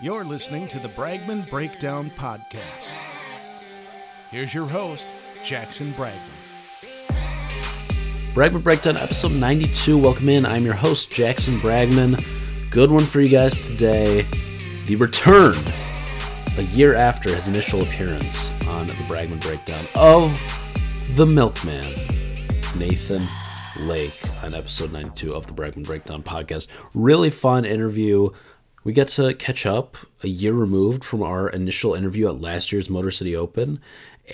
You're listening to the Bragman Breakdown Podcast. Here's your host, Jackson Bragman. Bragman Breakdown, episode 92. Welcome in. I'm your host, Jackson Bragman. Good one for you guys today. The return, a year after his initial appearance on the Bragman Breakdown, of the Milkman, Nathan Lake, on episode 92 of the Bragman Breakdown podcast. Really fun interview. We get to catch up a year removed from our initial interview at last year's Motor City Open,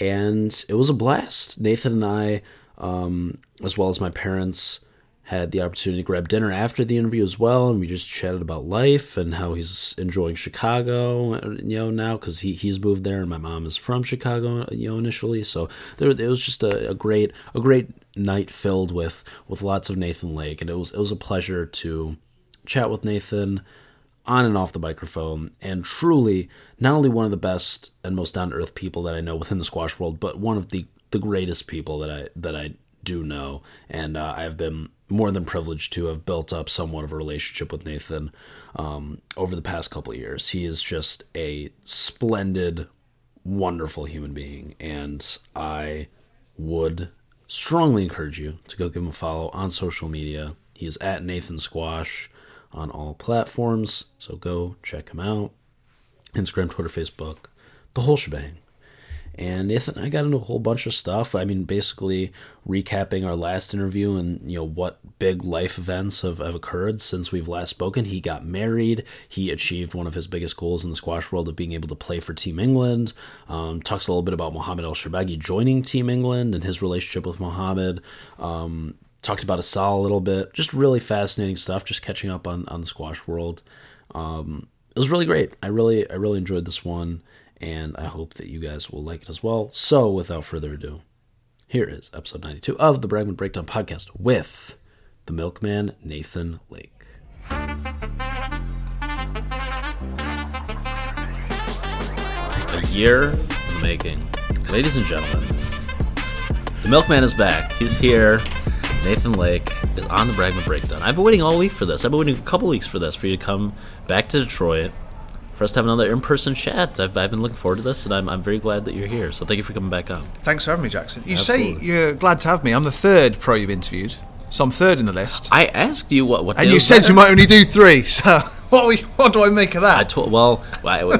and it was a blast. Nathan and I, um, as well as my parents, had the opportunity to grab dinner after the interview as well, and we just chatted about life and how he's enjoying Chicago, you know, now because he, he's moved there, and my mom is from Chicago, you know, initially. So there, it was just a, a great a great night filled with with lots of Nathan Lake, and it was it was a pleasure to chat with Nathan on and off the microphone, and truly not only one of the best and most down to earth people that I know within the squash world, but one of the the greatest people that I that I do know, and uh, I've been more than privileged to have built up somewhat of a relationship with Nathan um, over the past couple of years. He is just a splendid, wonderful human being, and I would strongly encourage you to go give him a follow on social media. He is at Nathan Squash on all platforms, so go check him out. Instagram, Twitter, Facebook, the whole shebang. And Nathan and I got into a whole bunch of stuff. I mean, basically recapping our last interview and you know what big life events have, have occurred since we've last spoken. He got married. He achieved one of his biggest goals in the squash world of being able to play for Team England. Um, talks a little bit about Mohamed El Shorbagy joining Team England and his relationship with Mohamed. Um, talked about Asal a little bit. Just really fascinating stuff. Just catching up on on the squash world. Um, it was really great. I really I really enjoyed this one and I hope that you guys will like it as well. So, without further ado, here is episode 92 of the Bragman Breakdown podcast with the milkman Nathan Lake. A year making. Ladies and gentlemen, the milkman is back. He's here. Nathan Lake is on the Bragman Breakdown. I've been waiting all week for this. I've been waiting a couple weeks for this, for you to come back to Detroit for us to have another in-person chat. I've, I've been looking forward to this, and I'm, I'm very glad that you're here. So thank you for coming back on. Thanks for having me, Jackson. You Absolutely. say you're glad to have me. I'm the third pro you've interviewed, so I'm third in the list. I asked you what what, and you said better. you might only do three. So what we, what do I make of that? I told well,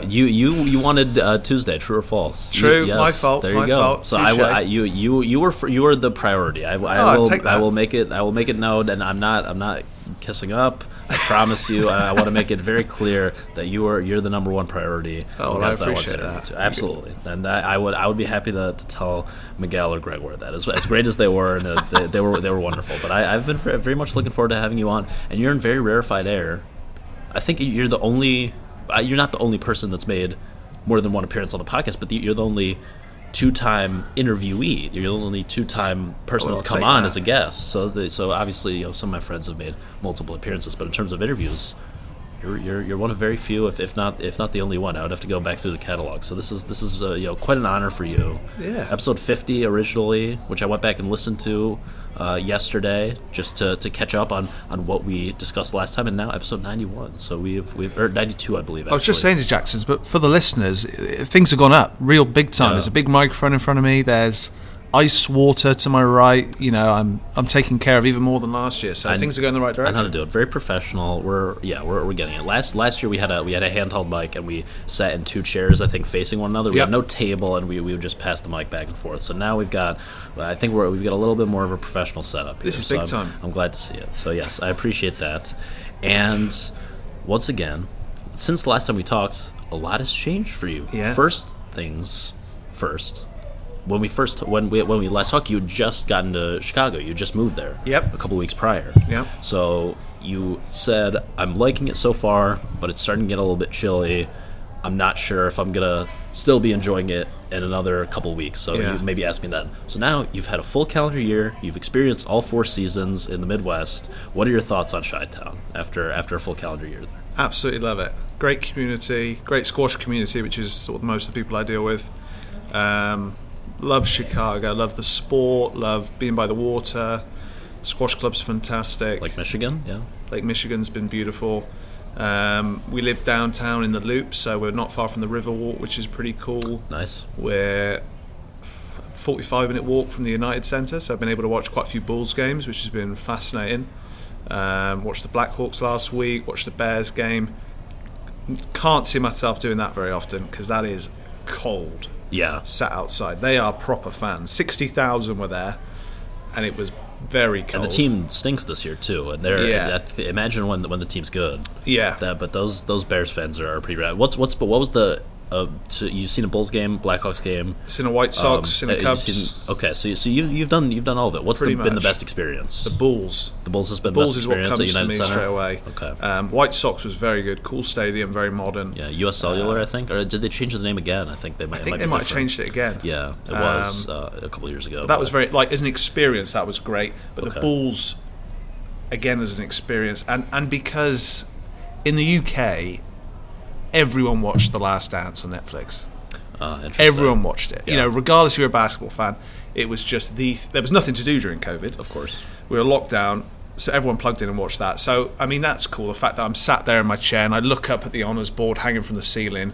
you you you wanted uh, Tuesday, true or false? True, You- my fault, There you my go. fault, So I. I you you you were you were the priority. I, I Oh, I'll will. I will make it I will make it known, and I'm not I'm not kissing up. I promise you. I, I want to make it very clear that you are you're the number one priority. Oh, well, I guys that want to appreciate that. Absolutely, and I, I would I would be happy to, to tell Miguel or Gregor that as, as great as they were, and uh, they, they were they were wonderful. But I, I've been very much looking forward to having you on, and you're in very rarefied air. I think you're the only. uh, You're not the only person that's made more than one appearance on the podcast, but you're the only two-time interviewee. You're the only two-time person that's come on that. as a guest. So, the, so obviously, you know, some of my friends have made multiple appearances, but in terms of interviews, you're, you're, you're one of very few, if, if not if not the only one. I would have to go back through the catalog. So this is this is uh, you know quite an honor for you. Yeah. Episode 50 originally, which I went back and listened to uh, yesterday just to, to catch up on, on what we discussed last time, and now episode 91. So we've we've or 92, I believe. I was just saying to Jackson's, but for the listeners, things have gone up real big time. Yeah. There's a big microphone in front of me. There's ice water to my right. You know, I'm I'm taking care of even more than last year. So I- things are going in the right I know how to do it. Very professional. We're yeah, we're, we're getting it. Last last year we had a we had a handheld mic and we sat in two chairs, I think, facing one another. We Yep. had no table and we, we would just pass the mic back and forth. So now we've got I think we're we've got a little bit more of a professional setup. This here. is So big I'm- time. I'm glad to see it. So yes, I appreciate that. And once again, since the last time we talked, a lot has changed for you. Yeah. First things first. When we first when we when we last talked, you had just gotten to Chicago. You just moved there. Yep. A couple weeks prior. Yep. So you said, I'm liking it so far, but it's starting to get a little bit chilly. I'm not sure if I'm going to still be enjoying it in another couple weeks. So Yeah. you maybe ask me then. So now you've had a full calendar year. You've experienced all four seasons in the Midwest. What are your thoughts on Chi-Town after, after a full calendar year there? Absolutely love it. Great community, great squash community, which is sort of most of the people I deal with. Um, love Chicago, love the sport, love being by the water. Squash club's fantastic. Lake Michigan? Yeah. Lake Michigan's been beautiful. Um, we live downtown in the Loop, so we're not far from the Riverwalk, which is pretty cool. Nice. We're 45 minute walk from the United Centre, so I've been able to watch quite a few Bulls games, which has been fascinating. Um, watched the Blackhawks last week, watched the Bears game. Can't see myself doing that very often because that is cold. Yeah. Sat outside, they are proper fans. Sixty thousand were there, and it was very cold. And the team stinks this year too. And they're Yeah. Th- imagine when when the team's good. yeah, That, but those those Bears fans are, are pretty rad. What's what's but what was the uh, so you've seen a Bulls game, Blackhawks game, seen a White Sox, um, uh, a you've Cubs. seen- okay, so you- so you you've done you've done all of it. What's the, been the best experience? the Bulls. The Bulls has been Bulls best is what comes to me Center. straight away. Okay. Um, White Sox was very good, cool stadium, very modern. Yeah, U.S. Cellular, I think, or did they change the name again? I think they might. I think might they might have changed it again. Yeah, it was uh, a couple years ago. That was very like as an experience that was great, but Okay. the Bulls again as an experience and and because in the UK everyone watched The Last Dance on Netflix. uh, interesting. Everyone watched it. You know, regardless if you're a basketball fan, it was just the there was nothing to do during COVID. of course. We were locked down, so everyone plugged in and watched that. So I mean that's cool. The fact that I'm sat there in my chair and I look up at the honours board hanging from the ceiling,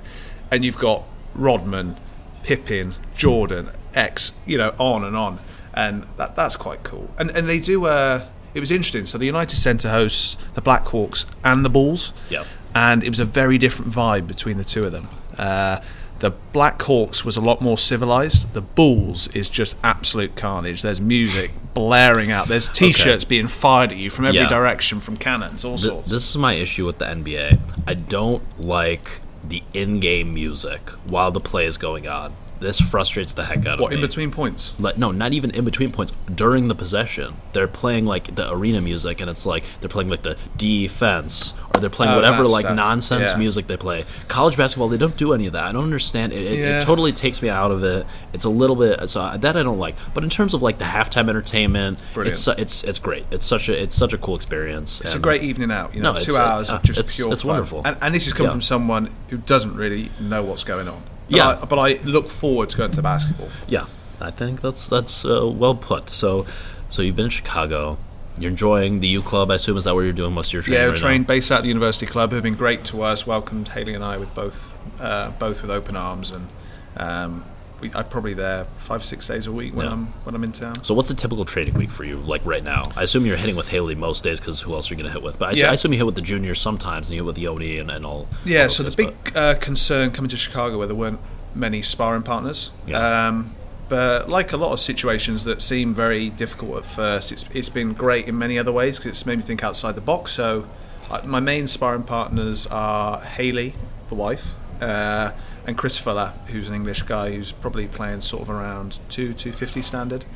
and you've got Rodman, Pippin, Jordan, X, you know, on and on, and that that's quite cool. And and they do. Uh, it was interesting. So the United Centre hosts the Blackhawks and the Bulls. Yeah. And it was a very different vibe between the two of them. Uh, the Blackhawks was a lot more civilized. The Bulls is just absolute carnage. There's music blaring out. There's T-shirts being fired at you from every Yeah. direction, from cannons, all Th- sorts. this is my issue with the NBA. I don't like the in-game music while the play is going on. This frustrates the heck out of me. what me. in between points? Like, no, not even in between points. During the possession, they're playing like the arena music, and it's like they're playing like the defense, or they're playing Oh, whatever like stuff. nonsense Yeah. music they play. College basketball, they don't do any of that. I don't understand. It, it, Yeah. it totally takes me out of it. It's a little bit so I- that I don't like. But in terms of like the halftime entertainment, Brilliant. it's it's it's great. It's such a it's such a cool experience. It's a great evening out. You know, No, two hours uh, of just it's- pure it's fun. wonderful. And, and this is coming Yeah. from someone who doesn't really know what's going on. But Yeah. I, but I look forward to going to basketball. Yeah, I think that's that's uh, well put. So, so you've been in Chicago. You're enjoying the U Club. I assume is that where you're doing most of your training? Yeah, right trained based out the University Club, who've been great to us. Welcomed Haley and I with both, uh, both with open arms, and um, we, I'm probably there five, six days a week when Yeah. I'm when I'm in town. So, what's a typical training week for you? Like right now, I assume you're hitting with Haley most days because who else are you going to hit with? But I, Yeah. I assume you hit with the juniors sometimes, and you hit with Yoni and, and all. Yeah, all so the those big uh, concern coming to Chicago where there weren't many sparring partners. Yeah. Um, but like a lot of situations that seem very difficult at first, it's, it's been great in many other ways because it's made me think outside the box. So uh, my main sparring partners are Haley, the wife, uh, and Chris Fuller, who's an English guy who's probably playing sort of around two two fifty standard.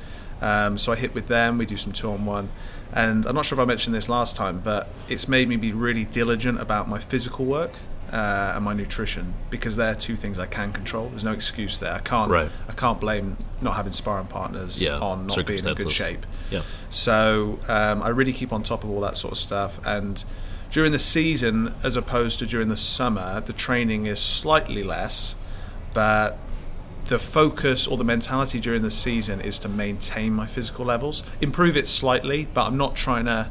Um, so I hit with them. We do some two on one, and I'm not sure if I mentioned this last time, but it's made me be really diligent about my physical work uh, and my nutrition because they're two things I can control. There's no excuse there. I can't. Right. I can't blame not having sparring partners Yeah, on not being in good shape. Yeah. So um, I really keep on top of all that sort of stuff. And during the season, as opposed to during the summer, the training is slightly less, but the focus or the mentality during the season is to maintain my physical levels, improve it slightly, but I'm not trying to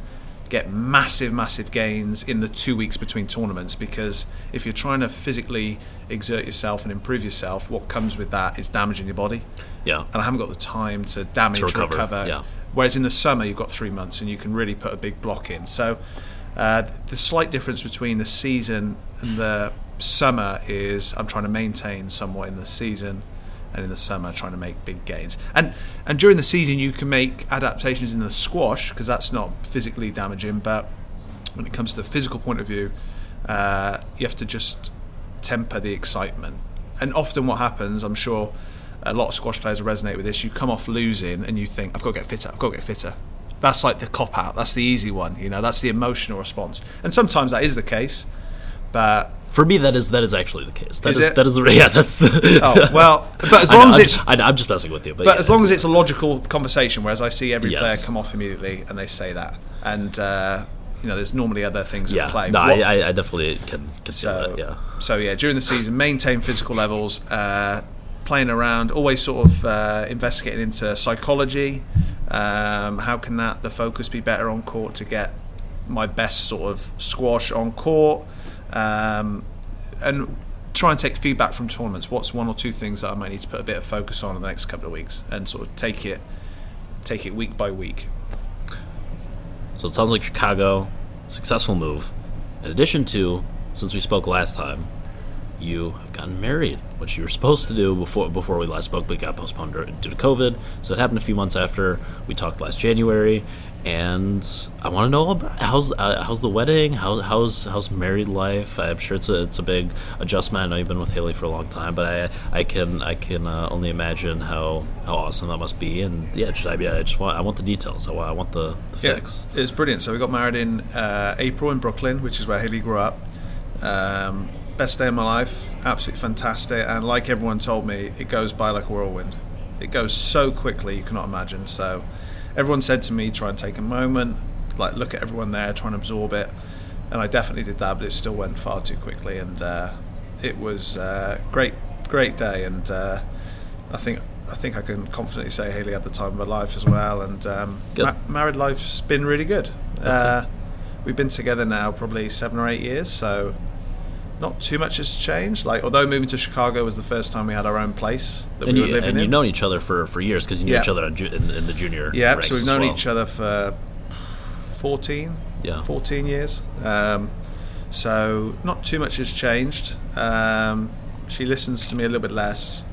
get massive, massive gains in the two weeks between tournaments because if you're trying to physically exert yourself and improve yourself, what comes with that is damaging your body Yeah. and I haven't got the time to damage To recover, recover. yeah. Whereas in the summer you've got three months and you can really put a big block in. So uh, the slight difference between the season and the summer is I'm trying to maintain somewhat in the season, and in the summer trying to make big gains. And and during the season you can make adaptations in the squash because that's not physically damaging, but when it comes to the physical point of view, uh, you have to just temper the excitement. And often, what happens, I'm sure a lot of squash players resonate with this. You come off losing and you think, I've got to get fitter, I've got to get fitter. That's like the cop out, that's the easy one, you know, that's the emotional response. And sometimes that is the case, but For me, that is that is actually the case. That Is is, that is the yeah. That's the. oh, well, but as I know, long as I'm it's. just, I know, I'm just messing with you, but, But yeah. as long as it's a logical conversation, whereas I see every Yes. player come off immediately and they say that, and uh, you know, there's normally other things yeah, at play. no, What- I, I, I definitely can can So that. Yeah, So yeah, during the season, maintain physical levels, uh, playing around, always sort of uh, investigating into psychology. Um, how can that the focus be better on court to get my best sort of squash on court, um, and try and take feedback from tournaments. What's one or two things that I might need to put a bit of focus on in the next couple of weeks, and sort of take it take it week by week. So it sounds like Chicago, successful move. In addition to, since we spoke last time, you have gotten married, which you were supposed to do before before we last spoke, but got postponed due to COVID. So it happened a few months after we talked last January, and I want to know about how's uh, how's the wedding, how, how's how's married life. I'm sure it's a it's a big adjustment. I know you've been with Haley for a long time, but I I can I can uh, only imagine how, how awesome that must be. And yeah, just, I, yeah, I just want I want the details. I want, I want the, the fix. It was brilliant. So we got married in uh, April in Brooklyn, which is where Haley grew up. Um, best day of my life, absolutely fantastic. And like everyone told me, it goes by like a whirlwind. It goes so quickly you cannot imagine. So everyone said to me, try and take a moment, like look at everyone there, try and absorb it. And I definitely did that, but it still went far too quickly. And uh, it was a great, great day. And uh, I think I think I can confidently say Haley had the time of her life as well. And um, ma- married life's been really good. Okay. Uh, we've been together now probably seven or eight years, so not too much has changed. Like, although moving to Chicago was the first time we had our own place that and we you, were living and in. you've known each other for, for years because you knew Yeah. each other in, in, in the junior. yeah, so we've known well. each other for 14, Yeah. 14 years. Um, so not too much has changed. Um, she listens to me a little bit less.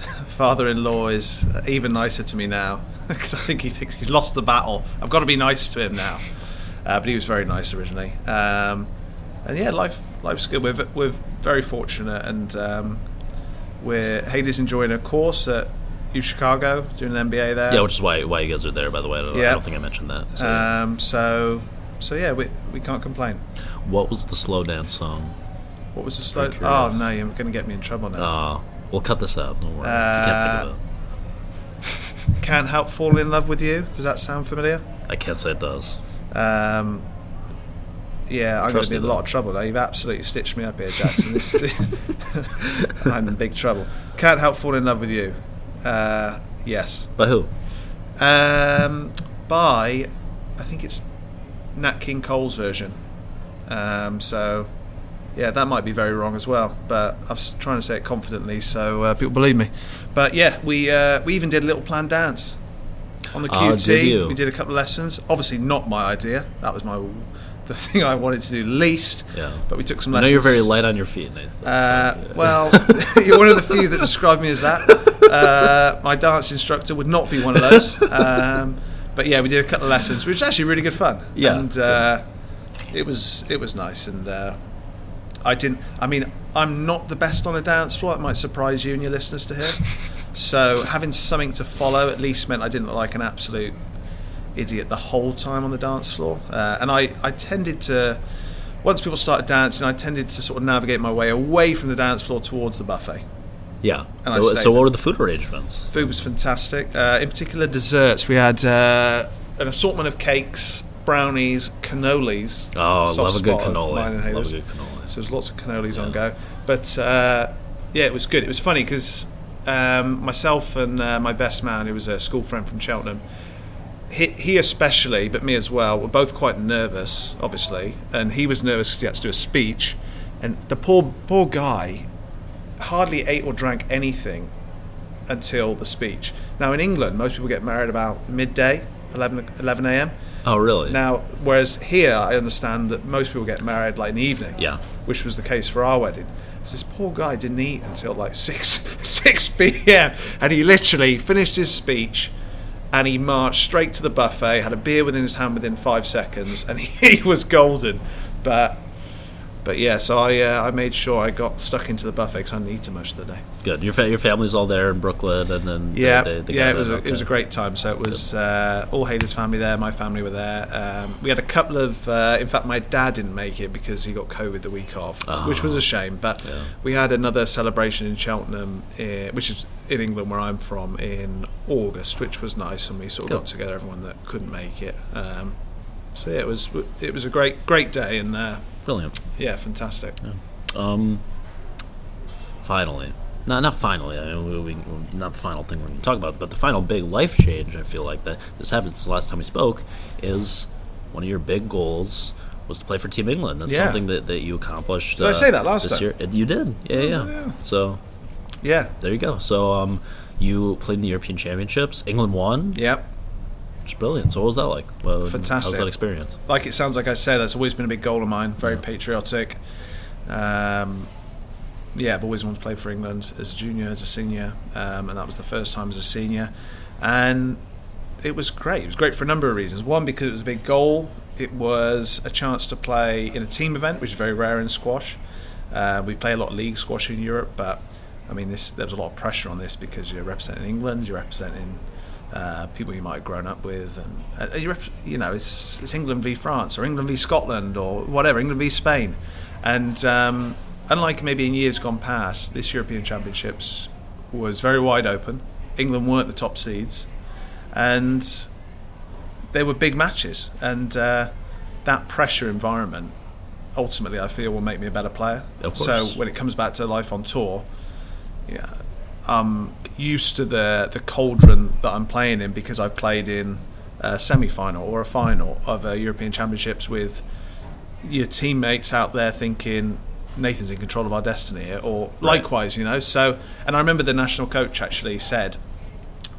Father-in-law is even nicer to me now because I think he thinks he's lost the battle. I've got to be nice to him now, uh, but he was very nice originally. Um, and yeah, life life's good. We're we're very fortunate, and um, we're Haley's enjoying a course at U Chicago, doing an MBA there. Yeah, which is why why you guys are there. By the way, I don't, I don't think I mentioned that. So, Um, so, so yeah, we, we can't complain. what was the slow dance song? What was the slow? Oh no, you're going to get me in trouble now. Uh, we'll cut this out. Don't worry. if you can't think of it. Can't help falling in love with you. Does that sound familiar? I can't say it does. Um, yeah, I'm going to be in a lot of trouble now. You've absolutely stitched me up here, Jackson. This, I'm in big trouble. Can't help falling in love with you. Uh, yes. By who? Um, by, I think it's Nat King Cole's version. Um, so, yeah, that might be very wrong as well. But I was trying to say it confidently, so uh, people believe me. But yeah, we uh, we even did a little planned dance on the Oh, QT. did you? We did a couple of lessons. Obviously, not my idea. That was my the thing I wanted to do least. Yeah. But we took some lessons. I know you're very light on your feet, Nathan. Uh, so, yeah. well, you're one of the few that describe me as that. Uh, my dance instructor would not be one of those. Um, but yeah, we did a couple of lessons, which was actually really good fun. Yeah, and uh, it was it was nice. And uh, I didn't. I mean, I'm not the best on a dance floor. It might surprise you and your listeners to hear. So having something to follow at least meant I didn't look like an absolute idiot the whole time on the dance floor. Uh, and I, I tended to, once people started dancing, I tended to sort of navigate my way away from the dance floor towards the buffet. yeah. and I so, so what were the food arrangements? Food was fantastic. Uh, in particular, desserts. We had uh, an assortment of cakes, brownies, cannolis. Oh, I love a good cannoli. Love a good cannoli. So there's lots of cannolis on go. But uh, yeah, it was good. It was funny because um, myself and uh, my best man, who was a school friend from Cheltenham, he, he especially, but me as well, were both quite nervous, obviously. And he was nervous because he had to do a speech. And the poor poor guy hardly ate or drank anything until the speech. Now in England, most people get married about midday, 11, 11 a.m. Oh, really? Now, whereas here, I understand that most people get married like in the evening. Yeah. Which was the case for our wedding. So this poor guy didn't eat until like six six p.m. and he literally finished his speech. And he marched straight to the buffet, had a beer within his hand within five seconds, and he was golden. But, but yeah, so I uh, I made sure I got stuck into the buffet because I didn't eat it most of the day. Good. Your fa- your family's all there in Brooklyn, and then Yeah, they, they yeah, it was a, it was a great time. So it was uh, all Haley's family there, my family were there. Um, we had a couple of, uh, in fact, my dad didn't make it because he got COVID the week of, which was a shame. But Yeah. we had another celebration in Cheltenham, uh, which is in England where I'm from, in August, which was nice, and we sort of got together everyone that couldn't make it. Um, so yeah, it was it was a great great day, and uh, brilliant. yeah, fantastic. Um, finally, no, not finally. I mean, we, we, not the final thing we're going to talk about, but the final big life change. I feel like that this happened since the last time we spoke is one of your big goals was to play for Team England. That's Yeah. something that, that you accomplished. Did I say that last this time? year? Uh, You did. Yeah, yeah. yeah. So Yeah. there you go. So um, you played in the European Championships. England won. Yep. It's brilliant. So what was that like? Well, Fantastic. How was that experience? like it sounds like I say, that's always been a big goal of mine. Very patriotic. Um, yeah, I've always wanted to play for England as a junior, as a senior, um, and that was the first time as a senior. And it was great. It was great for a number of reasons. One, because it was a big goal. It was a chance to play in a team event, which is very rare in squash. Uh, we play a lot of league squash in Europe, but I mean, this there was a lot of pressure on this because you're representing England, you're representing uh, people you might have grown up with, and uh, you, you know it's it's England v France or England v Scotland or whatever, England v Spain, and um, unlike maybe in years gone past, this European Championships was very wide open. England weren't the top seeds, and they were big matches, and uh, that pressure environment ultimately I feel will make me a better player. Of So when it comes back to life on tour, yeah, I'm used to the the cauldron that I'm playing in because I've played in a semi-final or a final of a European Championships with your teammates out there thinking Nathan's in control of our destiny or likewise, you know. So, and I remember the national coach actually said,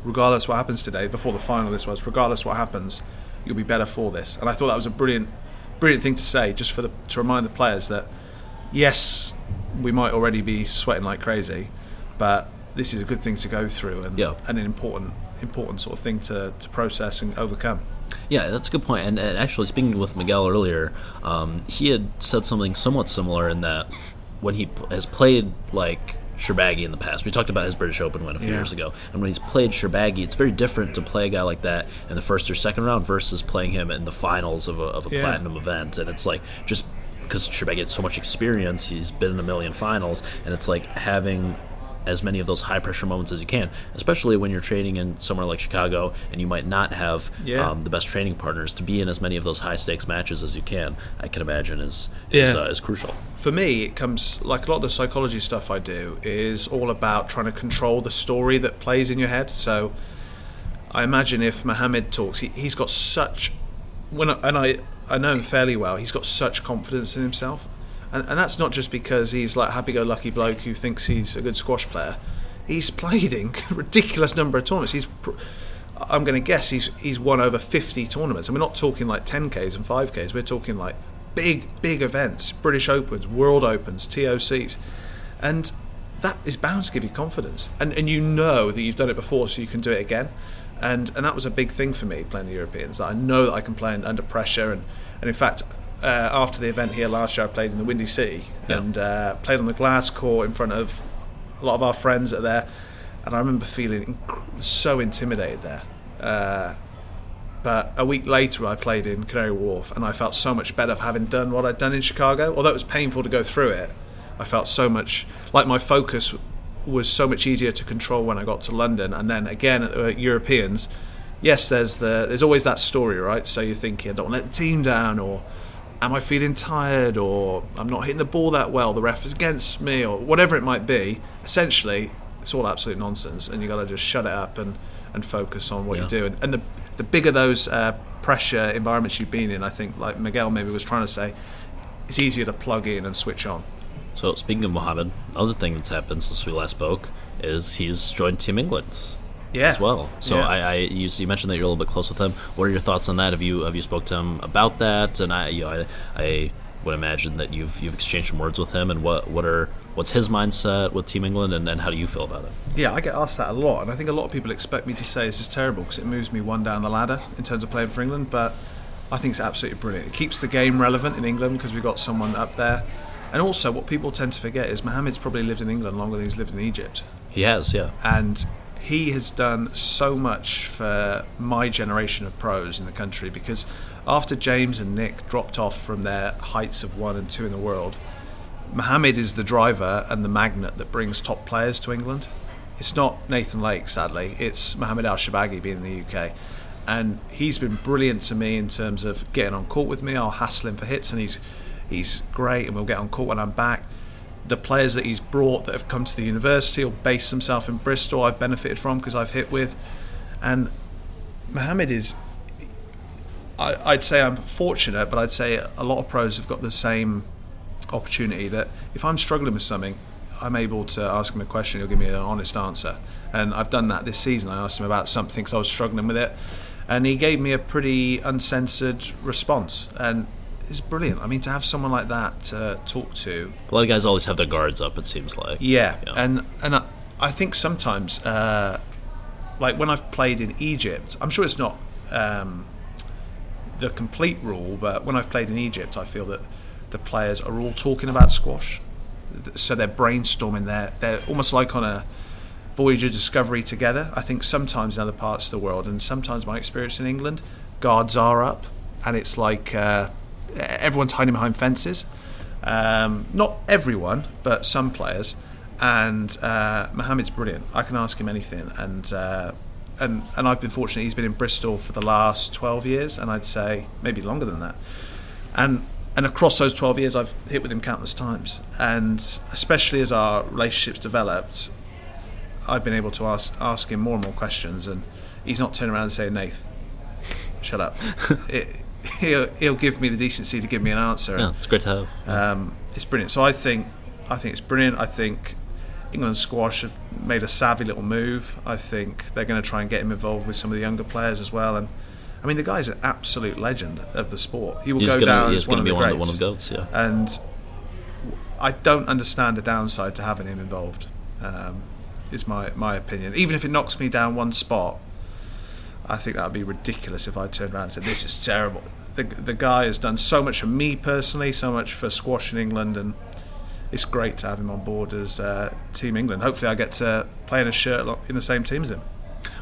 regardless what happens today, before the final, this was, regardless what happens, you'll be better for this. And I thought that was a brilliant, brilliant thing to say, just for the to remind the players that yes, we might already be sweating like crazy, but this is a good thing to go through and, Yeah. and an important, important sort of thing to, to process and overcome. Yeah, that's a good point. And, and actually, speaking with Miguel earlier, um, he had said something somewhat similar in that when he has played like Shorbagy in the past, we talked about his British Open win a few Yeah. years ago, and when he's played Shorbagy, it's very different to play a guy like that in the first or second round versus playing him in the finals of a, of a Yeah. platinum event. And it's like just because Shorbagy had so much experience, he's been in a million finals, and it's like having as many of those high pressure moments as you can, especially when you're training in somewhere like Chicago and you might not have Yeah. um, the best training partners to be in as many of those high stakes matches as you can. I can imagine is is, uh, is crucial. for me, it comes like a lot of the psychology stuff I do is all about trying to control the story that plays in your head. So I imagine if Mohammed talks, he, he's got such when I, and I I know him fairly well. He's got such confidence in himself, and, and that's not just because he's like happy-go-lucky bloke who thinks he's a good squash player. He's played in a ridiculous number of tournaments. He's I'm going to guess he's he's won over 50 tournaments, and we're not talking like 10ks and 5ks. We're talking like big big events, British Opens, World Opens, TOCs, and that is bound to give you confidence, and and you know that you've done it before, so you can do it again, and and that was a big thing for me playing the Europeans. That I know that I can play under pressure, and and in fact. Uh, after the event here last year, I played in the Windy City Yeah. and uh, played on the glass court in front of a lot of our friends that are there, and I remember feeling inc- so intimidated there. Uh, but a week later, I played in Canary Wharf, and I felt so much better for having done what I'd done in Chicago. Although it was painful to go through it, I felt so much like my focus was so much easier to control when I got to London. And then again at the Europeans, yes, there's the there's always that story, right? So you're thinking, I don't want to let the team down, or am I feeling tired, or I'm not hitting the ball that well, the ref is against me, or whatever it might be. Essentially, it's all absolute nonsense, and you've got to just shut it up and and focus on what Yeah. you're doing. And the the bigger those uh, pressure environments you've been in, I think, like Miguel maybe was trying to say, it's easier to plug in and switch on. So speaking of Mohamed, other thing that's happened since we last spoke is he's joined Team England Yeah, as well. So Yeah. I, I you, you mentioned that you're a little bit close with him. What are your thoughts on that? Have you have you spoke to him about that? And I you know, I, I would imagine that you've you've exchanged some words with him. And what what are what's his mindset with Team England, and, and how do you feel about it? Yeah, I get asked that a lot, and I think a lot of people expect me to say this is terrible because it moves me one down the ladder in terms of playing for England. But I think it's absolutely brilliant. It keeps the game relevant in England because we've got someone up there. And also, what people tend to forget is Mohammed's probably lived in England longer than he's lived in Egypt. He has, yeah. and he has done so much for my generation of pros in the country because after James and Nick dropped off from their heights of one and two in the world, Mohammed is the driver and the magnet that brings top players to England. It's not Nathan Lake, sadly. It's Mohammed El Shorbagy being in the UK. And he's been brilliant to me in terms of getting on court with me. I'll hassle him for hits, and he's he's great. And we'll get on court when I'm back. The players that he's brought that have come to the university or based themselves in Bristol, I've benefited from because I've hit with. And Mohammed is I, I'd say I'm fortunate, but I'd say a lot of pros have got the same opportunity that if I'm struggling with something, I'm able to ask him a question. He'll give me an honest answer, and I've done that this season. I asked him about something because I was struggling with it, and he gave me a pretty uncensored response, and it's brilliant. I mean, to have someone like that to talk to, A lot of guys always have their guards up. It seems like. yeah, Yeah. and and I, I think sometimes, uh, like when I've played in Egypt, I'm sure it's not um, the complete rule, but when I've played in Egypt, I feel that the players are all talking about squash, so they're brainstorming. They're they're almost like on a voyage of discovery together. I think sometimes in other parts of the world, and sometimes my experience in England, guards are up, and it's like uh, everyone's hiding behind fences. Um, not everyone, but some players. And uh, Mohammed's brilliant. I can ask him anything, and uh, and and I've been fortunate. He's been in Bristol for the last twelve years, and I'd say maybe longer than that. And and across those twelve years, I've hit with him countless times. And especially as our relationships developed, I've been able to ask ask him more and more questions, and he's not turning around and saying, "Nath, shut up." it, he'll he'll give me the decency to give me an answer. Yeah, it's great to have. Um, it's brilliant. So I think I think it's brilliant. I think England squash have made a savvy little move. I think they're going to try and get him involved with some of the younger players as well. And I mean, the guy's an absolute legend of the sport. He will He's go gonna, down as one of the one of, the, greats. one of the goats. Yeah. And I don't understand the downside to having him involved. Um, is my my opinion. Even if it knocks me down one spot, I think that would be ridiculous if I turned around and said, "This is terrible." The the guy has done so much for me personally, so much for squash in England, and it's great to have him on board as uh, Team England. Hopefully, I get to play in a shirt in the same team as him.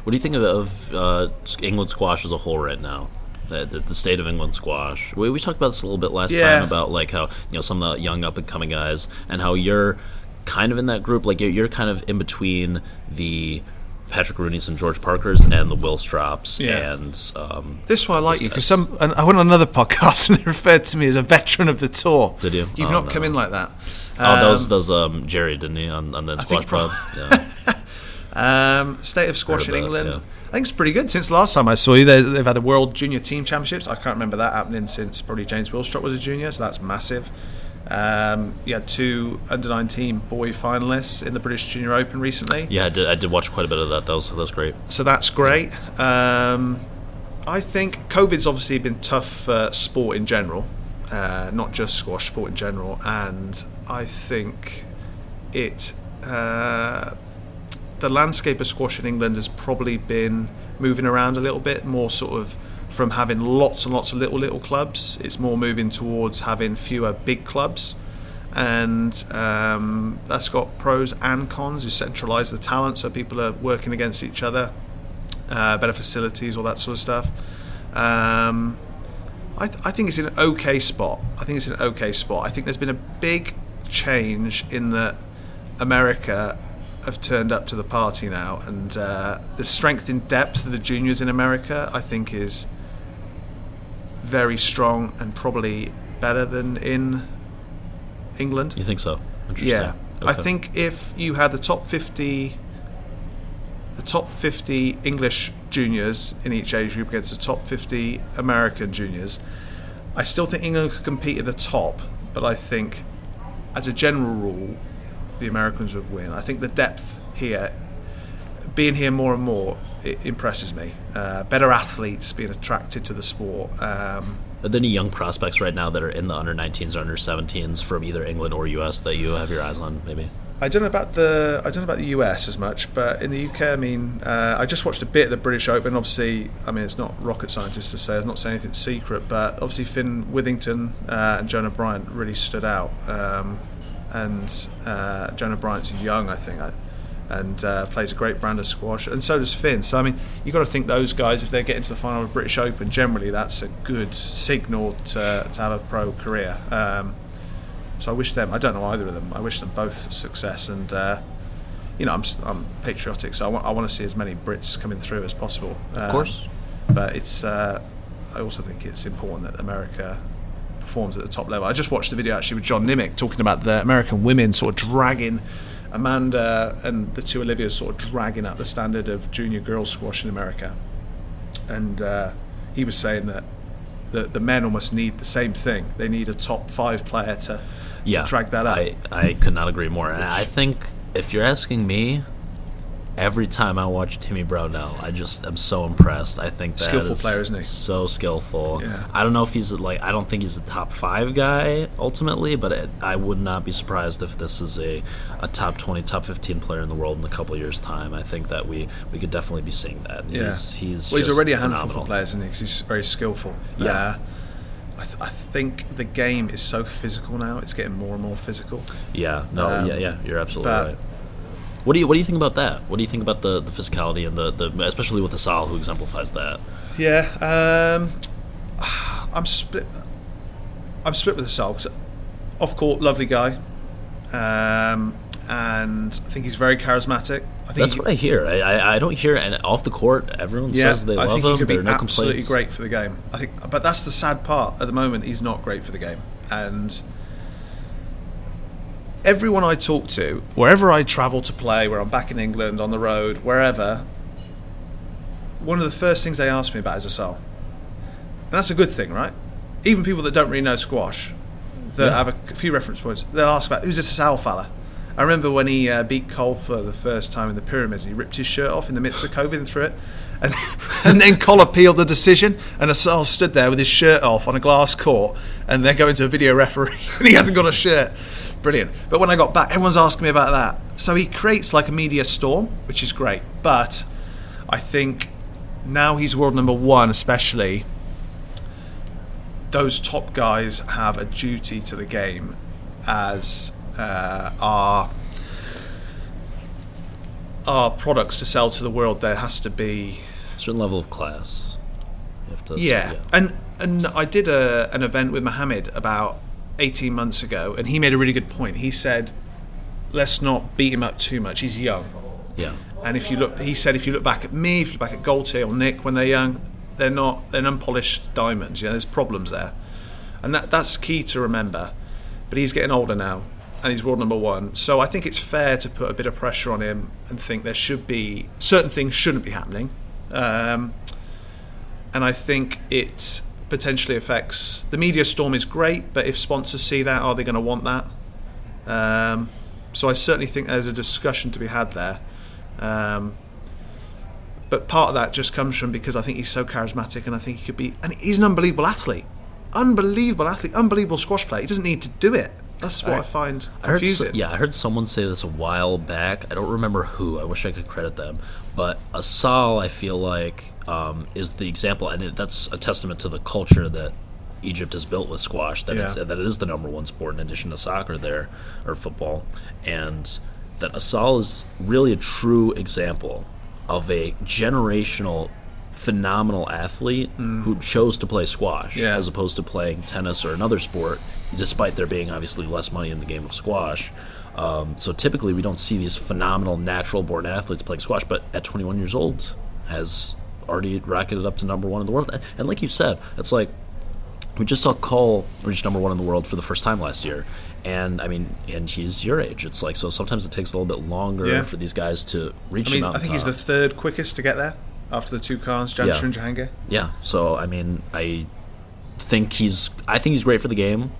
What do you think of, of uh, England squash as a whole right now? The, the, the state of England squash. We, we talked about this a little bit last Yeah. time about like how you know some of the young up and coming guys and how you're kind of in that group. Like you're, you're kind of in between the Patrick Rooney's and George Parkers and the Wilstrops Yeah. and um, This is why I like you because some. And I went on another podcast and they referred to me as a veteran of the tour. Did you? You've Oh, not no. come in like that. oh that was Um, that was um, Jerry didn't he on, on the squash pod? Yeah. Um, state of squash in England. yeah. I think it's pretty good. Since last time I saw you, they- they've had the World Junior Team Championships. I can't remember that happening since probably James Wilstrop was a junior, so that's massive. Um, you had two under 19 boy finalists in the British Junior Open recently, yeah, I did, I did watch quite a bit of that. That was that was great. so that's great. Um, I think COVID's obviously been tough for sport in general, uh, not just squash, sport in general, and I think it. Uh, the landscape of squash in England has probably been moving around a little bit more sort of from having lots and lots of little little clubs. It's more moving towards having fewer big clubs. And um, that's got pros and cons. You centralize the talent so people are working against each other uh, better facilities all that sort of stuff. Um, I, th- I think it's in an okay spot. I think it's an okay spot. I think there's been a big change in that America have turned up to the party now, and uh, the strength in depth of the juniors in America, I think, is very strong and probably better than in England. You think so? Interesting. Yeah, I think if you had the top fifty, the top fifty English juniors in each age group against the top fifty American juniors, I still think England could compete at the top. But I think, as a general rule, the Americans would win. I think the depth here, being here more and more, it impresses me. Uh, better athletes being attracted to the sport. Um, Are there any young prospects right now that are in the under 19s or under 17s from either England or US that you have your eyes on? Maybe. I don't know about the I don't know about the US as much, but in the UK, I mean, uh, I just watched a bit of the British Open. Obviously, I mean, it's not rocket scientist to say, I'm not saying anything secret, but obviously Finn Withington uh, and Jonah Bryant really stood out. Um, and uh, Jonah Bryant's young, I think, I, and uh, plays a great brand of squash, and so does Finn. So I mean, you've got to think those guys, if they're getting to the final of British Open, generally that's a good signal to, to have a pro career. Um, so I wish them. I don't know either of them. I wish them both success, and uh, you know, I'm I'm patriotic, so I want I want to see as many Brits coming through as possible. Of course. but it's. Uh, I also think it's important that America performs at the top level. I just watched a video actually with John Nimick talking about the American women sort of dragging Amanda and the two Olivias sort of dragging up the standard of junior girls squash in America, and uh, he was saying that the the men almost need the same thing. They need a top five player to, yeah, to drag that up. I, I could not agree more. And I think if you're asking me, every time I watch Timmy Brownell, I just am so impressed. I think that Skillful is player, isn't he? So skillful. Yeah. I don't know if he's like I don't think he's a top five guy ultimately, but it, I would not be surprised if this is a, a top twenty, top fifteen player in the world in a couple of years' time. I think that we we could definitely be seeing that. Yeah, He's, he's well, he's already a handful phenomenal. for players, isn't he? 'Cause he's very skillful. Yeah. Uh, I, th- I think the game is so physical now; it's getting more and more physical. Yeah, no, Um, yeah, yeah, you're absolutely right. What do you what do you think about that? What do you think about the, the physicality and the, the especially with Asal who exemplifies that? Yeah, um, I'm split. I'm split with Asal Sol. 'cause Off court, lovely guy, um, and I think he's very charismatic. I think That's he, what I hear. I, I, I don't hear and off the court. Everyone yeah, says they I love think him. he could be no absolutely complaints. great for the game. I think, but that's the sad part. At the moment, he's not great for the game, and everyone I talk to, wherever I travel to play, where I'm back in England, on the road, wherever, one of the first things they ask me about is a Asal. And that's a good thing, right? Even people that don't really know squash, that Yeah. have a few reference points, they'll ask about who's this Asal fella? I remember when he uh, beat Cole for the first time in the pyramids, he ripped his shirt off in the midst of COVID and threw it. And, and then Cole appealed the decision, and Asal stood there with his shirt off on a glass court, and they're going to a video referee, and he hasn't got a shirt. Brilliant. But when I got back, everyone's asking me about that. So he creates like a media storm, which is great. But I think now he's world number one, especially, those top guys have a duty to the game as uh, our our products to sell to the world. There has to be a certain level of class. You have to, yeah. And and I did a, an event with Mohammed about 18 months ago, and he made a really good point. He said, "Let's not beat him up too much. He's young." yeah. And if you look, he said, if you look back at me, if you look back at Gaultier or Nick when they're young, they're not they're unpolished diamonds. You know, there's problems there, and that that's key to remember. But he's getting older now, and he's world number one. So I think it's fair to put a bit of pressure on him and think there should be certain things shouldn't be happening. Um, and I think it potentially affects the media storm is great, but if sponsors see that, are they going to want that? Um, so I certainly think there's a discussion to be had there. Um, but part of that just comes from because I think he's so charismatic, and I think he could be, and he's an unbelievable athlete, unbelievable athlete, unbelievable squash player. He doesn't need to do it. That's what I, find I heard, yeah, I heard someone say this a while back. I don't remember who. I wish I could credit them. But Asal, I feel like, um, is the example, and it, that's a testament to the culture that Egypt has built with squash. That it's, that it is the number one sport in addition to soccer there or football, and that Asal is really a true example of a generational. Phenomenal athlete who chose to play squash Mm. Yeah. as opposed to playing tennis or another sport, despite there being obviously less money in the game of squash. Um, so typically, we don't see these phenomenal natural-born athletes playing squash, but at 21 years old, has already rocketed up to number one in the world. And, and like you said, it's like we just saw Cole reach number one in the world for the first time last year. And I mean, and he's your age. It's like so. Sometimes it takes a little bit longer Yeah. for these guys to reach I mean, the I think he's the third quickest to get there after the two Khans, Jansher Yeah. and Jahangir. Yeah. So I mean, I think he's I think he's great for the game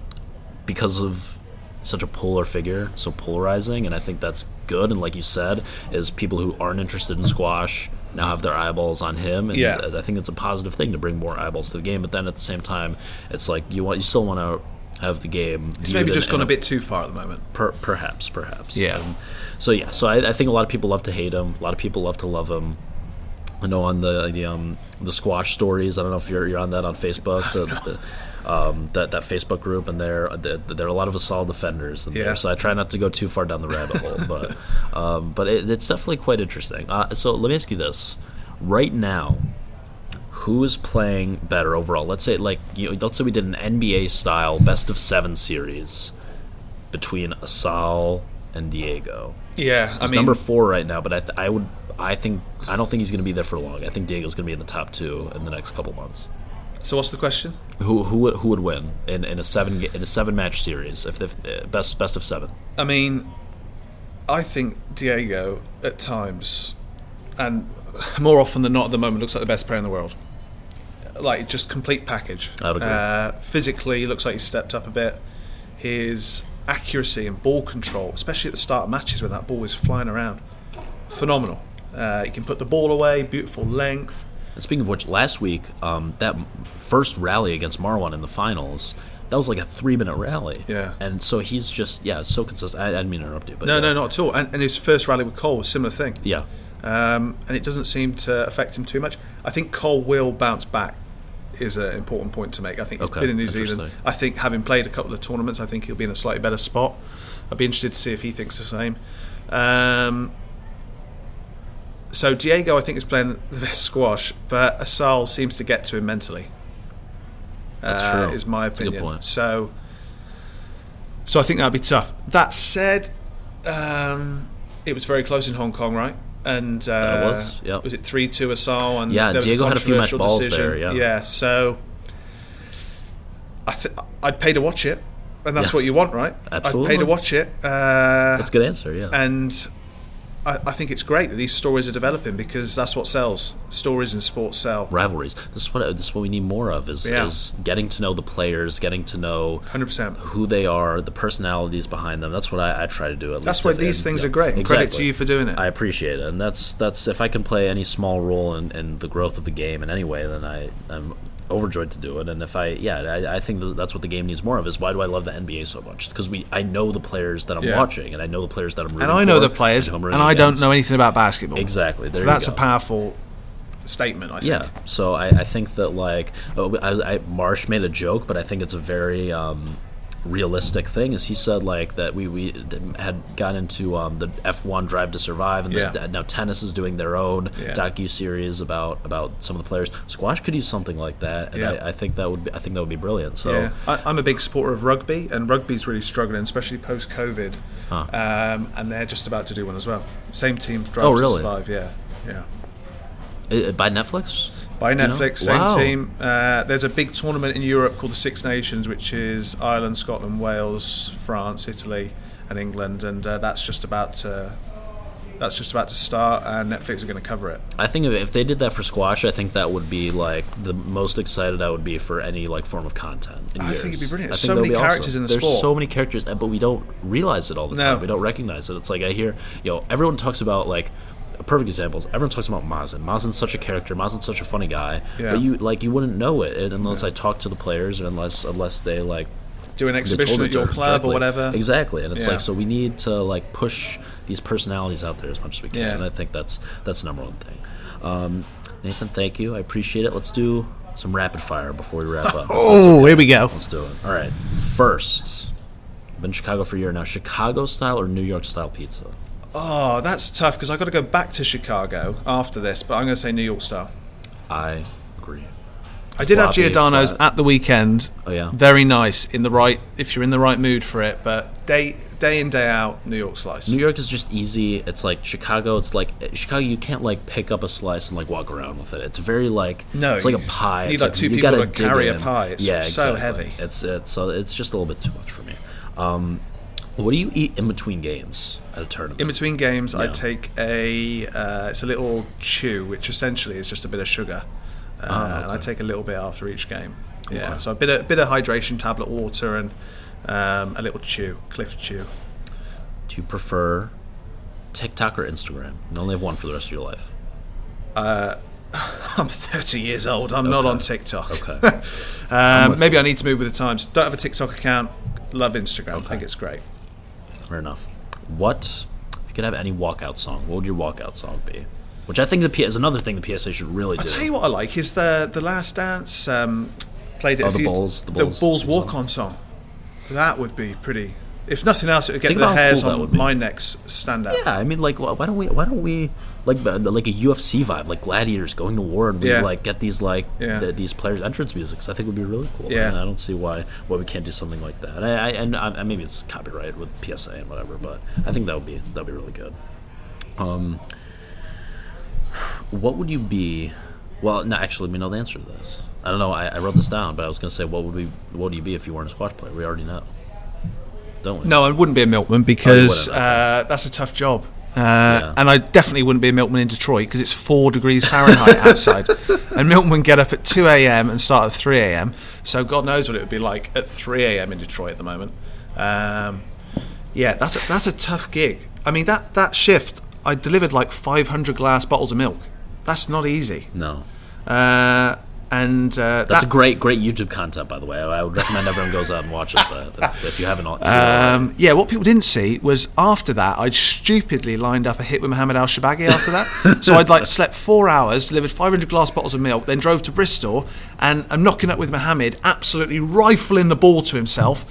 because of such a polar figure, so polarizing, and I think that's good. And like you said, is people who aren't interested in squash now have their eyeballs on him, and Yeah. I think it's a positive thing to bring more eyeballs to the game. But then at the same time, it's like you want you still want to have the game. It's maybe just gone a bit too far at the moment. Per, perhaps, perhaps. Yeah. Um, so yeah, so I, I think a lot of people love to hate him. A lot of people love to love him. I know on the the, um, the squash stories. I don't know if you're you're on that on Facebook. The, the, um, that that Facebook group, and there there are a lot of Asal defenders in Yeah. there. So I try not to go too far down the rabbit hole, but um, but it, it's definitely quite interesting. Uh, so let me ask you this: right now, who is playing better overall? Let's say like you know, let's say we did an NBA style best of seven series between Asal and Diego. Yeah, I He's mean, number four right now, but I, th- I would I think I don't think he's going to be there for long. I think Diego's going to be in the top two in the next couple months. So what's the question? Who who would, who would win in, in a seven in a seven match series if, if uh, best best of seven? I mean, I think Diego at times, and more often than not at the moment, looks like the best player in the world. like just complete package. I'd agree. Uh, physically, looks like he's stepped up a bit. His accuracy and ball control, especially at the start of matches when that ball is flying around, phenomenal. Uh, he can put the ball away, beautiful length. And speaking of which, last week, um, that first rally against Marwan in the finals, that was like a three minute rally. Yeah. And so he's just, yeah, so consistent. I, I didn't mean to interrupt you, but. No, yeah. no, not at all. And, and his first rally with Cole was a similar thing. Yeah. um, and it doesn't seem to affect him too much. I think Cole will bounce back. Is an important point to make. I think he's Okay, been in New Zealand. I think having played a couple of tournaments, I think he'll be in a slightly better spot. I'd be interested to see if he thinks the same. Um, so Diego, I think, is playing the best squash, but Asal seems to get to him mentally. That's uh, true. Is my a opinion. So, so I think that'd be tough. That said, um, it was very close in Hong Kong, right? And uh, was, yep. was it three two Asal? And Yeah, Diego had a few match balls decision. there, yeah. yeah. So I th- I'd pay to watch it, and that's Yeah. what you want, right? Absolutely. I'd pay to watch it. Uh, That's a good answer, yeah. and I, I think it's great that these stories are developing because that's what sells. Stories in sports sell. Rivalries. This is what uh, this is what we need more of is, Yeah. is getting to know the players, getting to know Hundred percent. who they are, the personalities behind them. That's what I, I try to do. At least That's least why if- these and, things yeah, are great. And Credit to you for doing it. I appreciate it, and that's that's if I can play any small role in, in the growth of the game in any way, then I I'm overjoyed to do it. And if I yeah, I, I think that that's what the game needs more of. Is why do I love the NBA so much? because we I know the players that I'm Yeah. watching, and I know the players that I'm rooting and I know for, the players, and rooting I don't know anything about basketball. Exactly. So that's go. a powerful statement. I think. Yeah, so I, I think that like oh, I, I, Marsh made a joke, but I think it's a very um, realistic thing. Is he said like that we we had got into um, the F one Drive to Survive, and Yeah. the, now tennis is doing their own Yeah. docu series about about some of the players. Squash could use something like that, and Yeah. I, I think that would be I think that would be brilliant. So Yeah, I, I'm a big supporter of rugby, and rugby's really struggling, especially post COVID. Huh. Um, and they're just about to do one as well. Same team, Drive Oh, to? Survive. Yeah, yeah. Uh, by Netflix. By You know? Netflix, same Wow. team. Uh, there's a big tournament in Europe called the Six Nations, which is Ireland, Scotland, Wales, France, Italy, and England, and uh, that's just about to that's just about to start, and Netflix are going to cover it. I think if, they did that for squash, I think that would be like the most excited I would be for any like form of content. in I think it'd be brilliant. I There's think so many be awesome. characters in the There's sport. so many characters, but we don't realize it all the No. time. We don't recognize it. It's like I hear, you know, everyone talks about like. A perfect example is everyone talks about Mazen. Mazen's such a character. Mazen's such a funny guy. Yeah. But you like you wouldn't know it unless I talk to the players or unless unless they like Do an exhibition at your club directly. or whatever. Exactly, and it's Yeah. like so we need to like push these personalities out there as much as we can, Yeah. and I think that's that's the number one thing. Um, Nathan, thank you. I appreciate it. Let's do some rapid fire before we wrap up. Oh, here we go. Let's do it. All right. First, I've been in Chicago for a year now. Chicago style or New York style pizza? Oh, that's tough because I've got to go back to Chicago after this, but I'm going to say New York style. I agree. I did have Giordano's flat. at the weekend. Oh, yeah? very nice in the right if you're in the right mood for it. But day day in day out, New York slice. New York is just easy. It's like Chicago. It's like Chicago. You can't like pick up a slice and like walk around with it. It's very like No, It's like a pie. you need, It's like, two you people to carry a pie. It's yeah, so exactly. heavy. It's it's so it's just a little bit too much for me. Um, what do you eat in between games at a tournament? in between games, I take a uh, it's a little chew, which essentially is just a bit of sugar, uh, Ah, and I take a little bit after each game. Yeah, Okay. so a bit of, bit of hydration tablet water and um, a little chew, Clif chew. do you prefer TikTok or Instagram? You only have one for the rest of your life. I'm 30 years old. I'm not on TikTok. Okay. um, maybe I need to move with the times. Don't have a TikTok account. Love Instagram. I think it's great. Fair enough. What if you could have any walkout song? What would your walkout song be? Which I think the P- is another thing the PSA should really do. I'll tell you what I like is the the Last Dance um, played it. Oh, a the few- Bulls- the Bulls theme song. walk on song. That would be pretty. If nothing else, it would get Think the hairs cool on my necks stand up. Yeah, I mean, like, why don't we? Why don't we like uh, like a UFC vibe, like gladiators going to war, and we Yeah. like get these like Yeah. th- these players' entrance musics? I think would be really cool. Yeah. And I don't see why why we can't do something like that. I, I and I, maybe it's copyright with PSA and whatever, but I think that would be that would be really good. Um, what would you be? Well, no, actually, we know the answer to this. I don't know. I, I wrote this down, but I was gonna say, what would we? What would you be if you weren't a squash player? We already know, don't we? No, I wouldn't be a milkman because wouldn't, uh, that's a tough job. Uh, And I definitely wouldn't be a milkman in Detroit because it's four degrees Fahrenheit outside. and milkmen get up at 2 a.m. and start at 3 a.m. So God knows what it would be like at 3 a.m. in Detroit at the moment. Um, yeah, that's a, that's a tough gig. I mean, that, that shift, I delivered like 500 glass bottles of milk. That's not easy. No. Uh, and uh, That's that- a great, great YouTube content, by the way. I would recommend everyone goes out and watches that if, you haven't. Um, yeah, what people didn't see was after that, I'd stupidly lined up a hit with Mohammed El Shorbagy after that. so I'd like slept four hours, delivered 500 glass bottles of milk, then drove to Bristol, and I'm knocking up with Mohammed, absolutely rifling the ball to himself,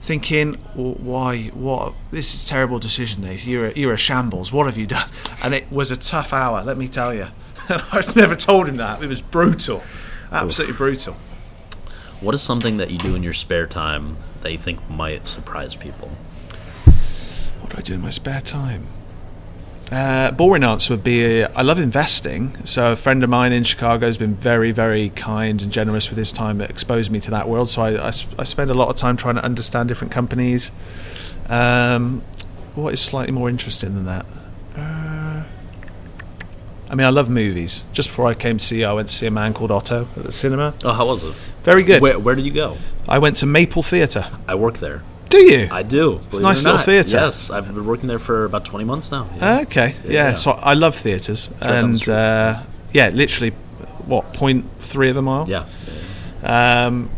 thinking, "W- why, what, this is a terrible decision, Nate. You're a, you're a shambles. What have you done? And it was a tough hour, let me tell you. I've never told him that. It was brutal. Absolutely brutal. what is something that you do in your spare time that you think might surprise people? What do I do in my spare time? Uh, boring answer would be uh, I love investing. So a friend of mine in Chicago has been very, very kind and generous with his time. It exposed me to that world. So I spend a lot of time trying to understand different companies. Um, what is slightly more interesting than that? I mean, I love movies. Just before I came to see you, I went to see a man called Otto at the cinema. Oh, how was it? Very good. Where, where did you go? I went to Maple Theatre. I work there. Do you? I do. It's a nice little theatre. Yes, I've been working there for about 20 months now. Yeah. Okay, yeah. Yeah. So I love theatres, and uh, yeah, literally, what point three of a mile? yeah. Um,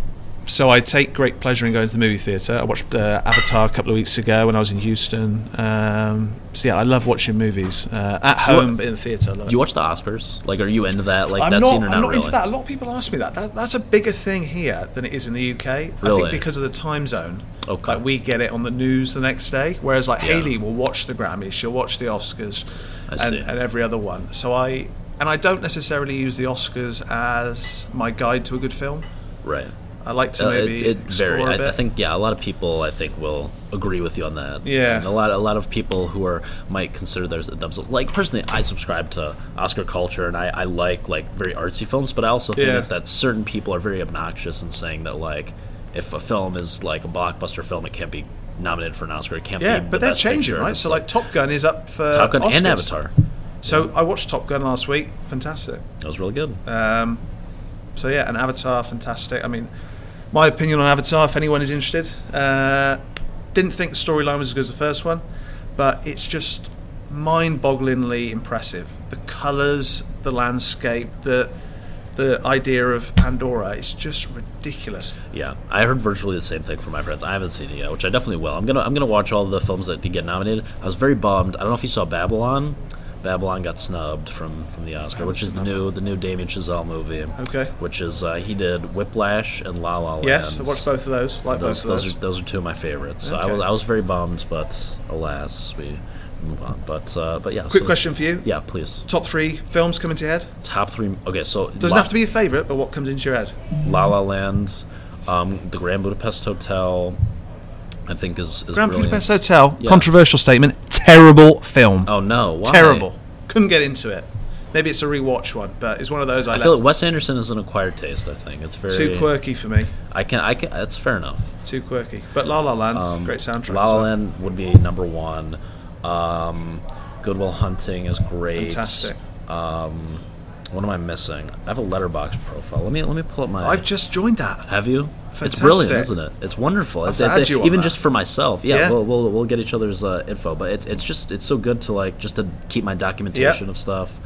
so I take great pleasure in going to the movie theatre. I watched uh, Avatar a couple of weeks ago when I was in Houston. Um, so yeah, I love watching movies uh, at home, but in the theatre. Do you watch the Oscars? Like, are you into that? Like I'm that not. scene or I'm not, not really? into that. A lot of people ask me that. that. That's a bigger thing here than it is in the UK. I Really? think because of the time zone. Okay. Like we get it on the news the next day, whereas like Yeah. Haley will watch the Grammys, she'll watch the Oscars, and, and every other one. So I and I don't necessarily use the Oscars as my guide to a good film. Right. I like to Uh, maybe it, it explore very. I. I think yeah, a lot of people I think will agree with you on that. Yeah. And a lot, a lot of people who are might consider themselves like personally, I subscribe to Oscar culture and I, I like like very artsy films, but I also think Yeah. that, that certain people are very obnoxious in saying that like if a film is like a blockbuster film, it can't be nominated for an Oscar. It can't yeah, be. but the they're best changing, picture. right? It's So like Top Gun is up for Top Gun and Avatar. So I watched Top Gun last week. Fantastic. That was really good. Um, so yeah, and Avatar, fantastic. I mean, my opinion on Avatar, if anyone is interested, uh, didn't think the storyline was as good as the first one, but it's just mind-bogglingly impressive. The colours, the landscape, the the idea of Pandora, it's just ridiculous. Yeah, I heard virtually the same thing from my friends. I haven't seen it yet, which I definitely will. I'm gonna I'm gonna watch all the films that did get nominated. I was very bummed. I don't know if you saw Babylon. Babylon got snubbed from, from the Oscar, which is the new the new Damien Chazelle movie. Okay. Which is uh, he did Whiplash and La La Land. Yes, I watched both of those. Like Those, both of those those. are those are two of my favorites. So I Okay. was I was very bummed, but alas, we move on. But uh, but yeah. Quick so- question for you. Yeah, please. Top three films coming to your head? Top three. Okay, so Doesn't La- have to be a favourite, but what comes into your head? La La Land, um, the Grand Budapest Hotel. I think is, is Grand brilliant. Budapest Hotel. Yeah. Controversial statement. Terrible film. Oh no! Why? Terrible. Couldn't get into it. Maybe it's a rewatch one, but it's one of those I, I left feel like Wes Anderson is an acquired taste. I think it's very too quirky for me. I can I can. That's fair enough. Too quirky. But La La Land, Um, great soundtrack. La La well. Land would be number one. Um, Goodwill Hunting is great. Fantastic. Um, what am I missing? I have a Letterboxd profile. Let me let me pull up my. I've just joined that. Have you? It's brilliant, isn't it? It's wonderful. I'll It's, it's even that. just for myself. Yeah, Yeah. We'll, we'll we'll get each other's uh, info, but it's it's just it's so good to like just to keep my documentation Yep. of stuff.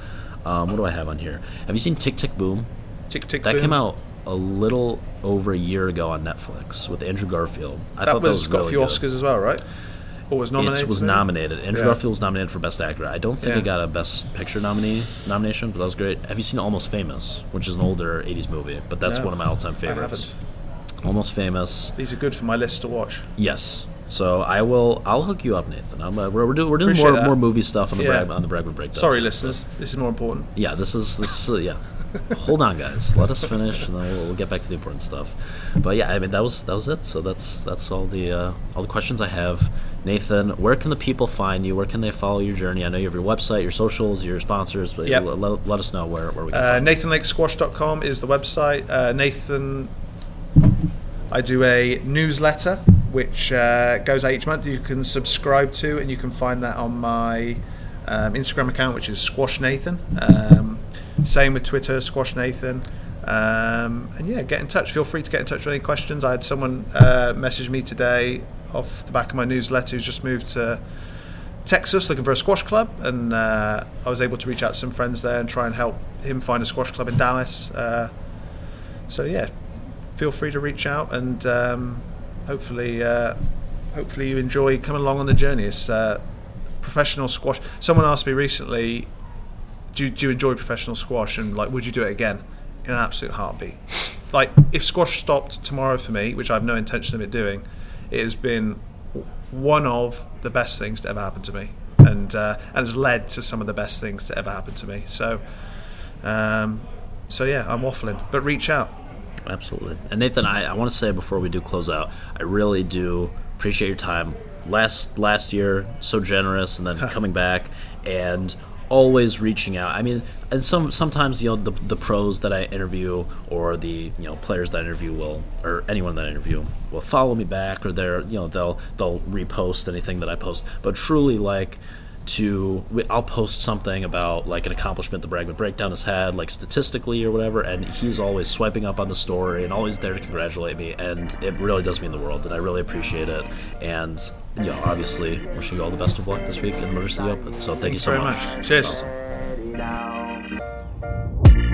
Um, what do I have on here? Have you seen Tick Tick Boom? Tick tick. Boom. That boom. came out a little over a year ago on Netflix with Andrew Garfield. I That thought was, that got was a few really Oscars as well, right? Or was nominated? It was maybe? nominated. Andrew Yeah. Garfield was nominated for Best Actor. I don't think Yeah. it got a Best Picture nominee nomination, but that was great. Have you seen Almost Famous, which is an older '80s movie, but that's No, one of my all-time favorites. Almost Famous. These are good for my list to watch. Yes. So I will. I'll hook you up, Nathan. I'm, uh, we're, we're doing, we're doing more that. more movie stuff on the Yeah. Brag, on the Bragman Breakdown. Sorry, So- listeners. This is more important. Yeah, this is this. Uh, yeah. Hold on, guys. Let us finish, and then we'll, we'll get back to the important stuff. But yeah, I mean that was that was it. So that's that's all the uh, all the questions I have. Nathan, where can the people find you? Where can they follow your journey? I know you have your website, your socials, your sponsors, but Yep. let, let, us know where, where we can Uh, find you. NathanLakesquash.com is the website. Uh, Nathan, I do a newsletter which uh, goes out each month. You can subscribe to, and you can find that on my um, Instagram account, which is Squash Nathan. Um, same with Twitter, Squash Nathan. Um, and yeah, get in touch. Feel free to get in touch with any questions. I had someone uh, message me today off the back of my newsletter who's just moved to Texas looking for a squash club, and uh, I was able to reach out to some friends there and try and help him find a squash club in Dallas. Uh, so yeah, feel free to reach out, and um, hopefully, uh, hopefully you enjoy coming along on the journey. It's uh, professional squash. Someone asked me recently, do you, do you enjoy professional squash, and like, would you do it again? In an absolute heartbeat. Like, if squash stopped tomorrow for me, which I have no intention of it doing, it has been one of the best things to ever happen to me, and uh, and has led to some of the best things to ever happen to me. So, um, so yeah, I'm waffling, but reach out. Absolutely. And Nathan, I, I want to say before we do close out, I really do appreciate your time. Last last year, so generous, and then coming back and always reaching out. I mean, and some sometimes you know the the pros that I interview or the you know players that I interview will or anyone that I interview will follow me back or they're you know they'll they'll repost anything that I post. But truly like to I'll post something about like an accomplishment the Bragman Breakdown has had, like statistically or whatever, and he's always swiping up on the story and always there to congratulate me, and it really does mean the world, and I really appreciate it. And you know, obviously, wishing you all the best of luck this week in the Motor City Open. So thank, Thank you so very much. much. Cheers. Awesome.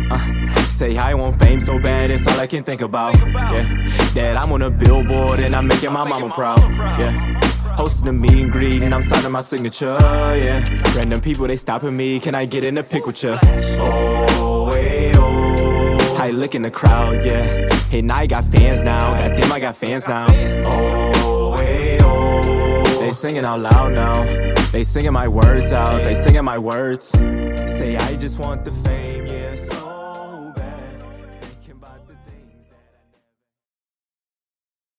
Uh, say I want fame so bad, it's all I can think about. Yeah, that I'm on a billboard and I'm making my mama proud. Yeah. Hosting a meet and greet and I'm signing my signature, yeah. Random people, they stopping me, can I get in a pic with ya? Oh, hey, oh. I look in the crowd, yeah. Hey, now I got fans now, goddamn, I got fans now. Oh, hey, oh. They singing out loud now. They singing my words out, they singing my words. Say I just want the fame.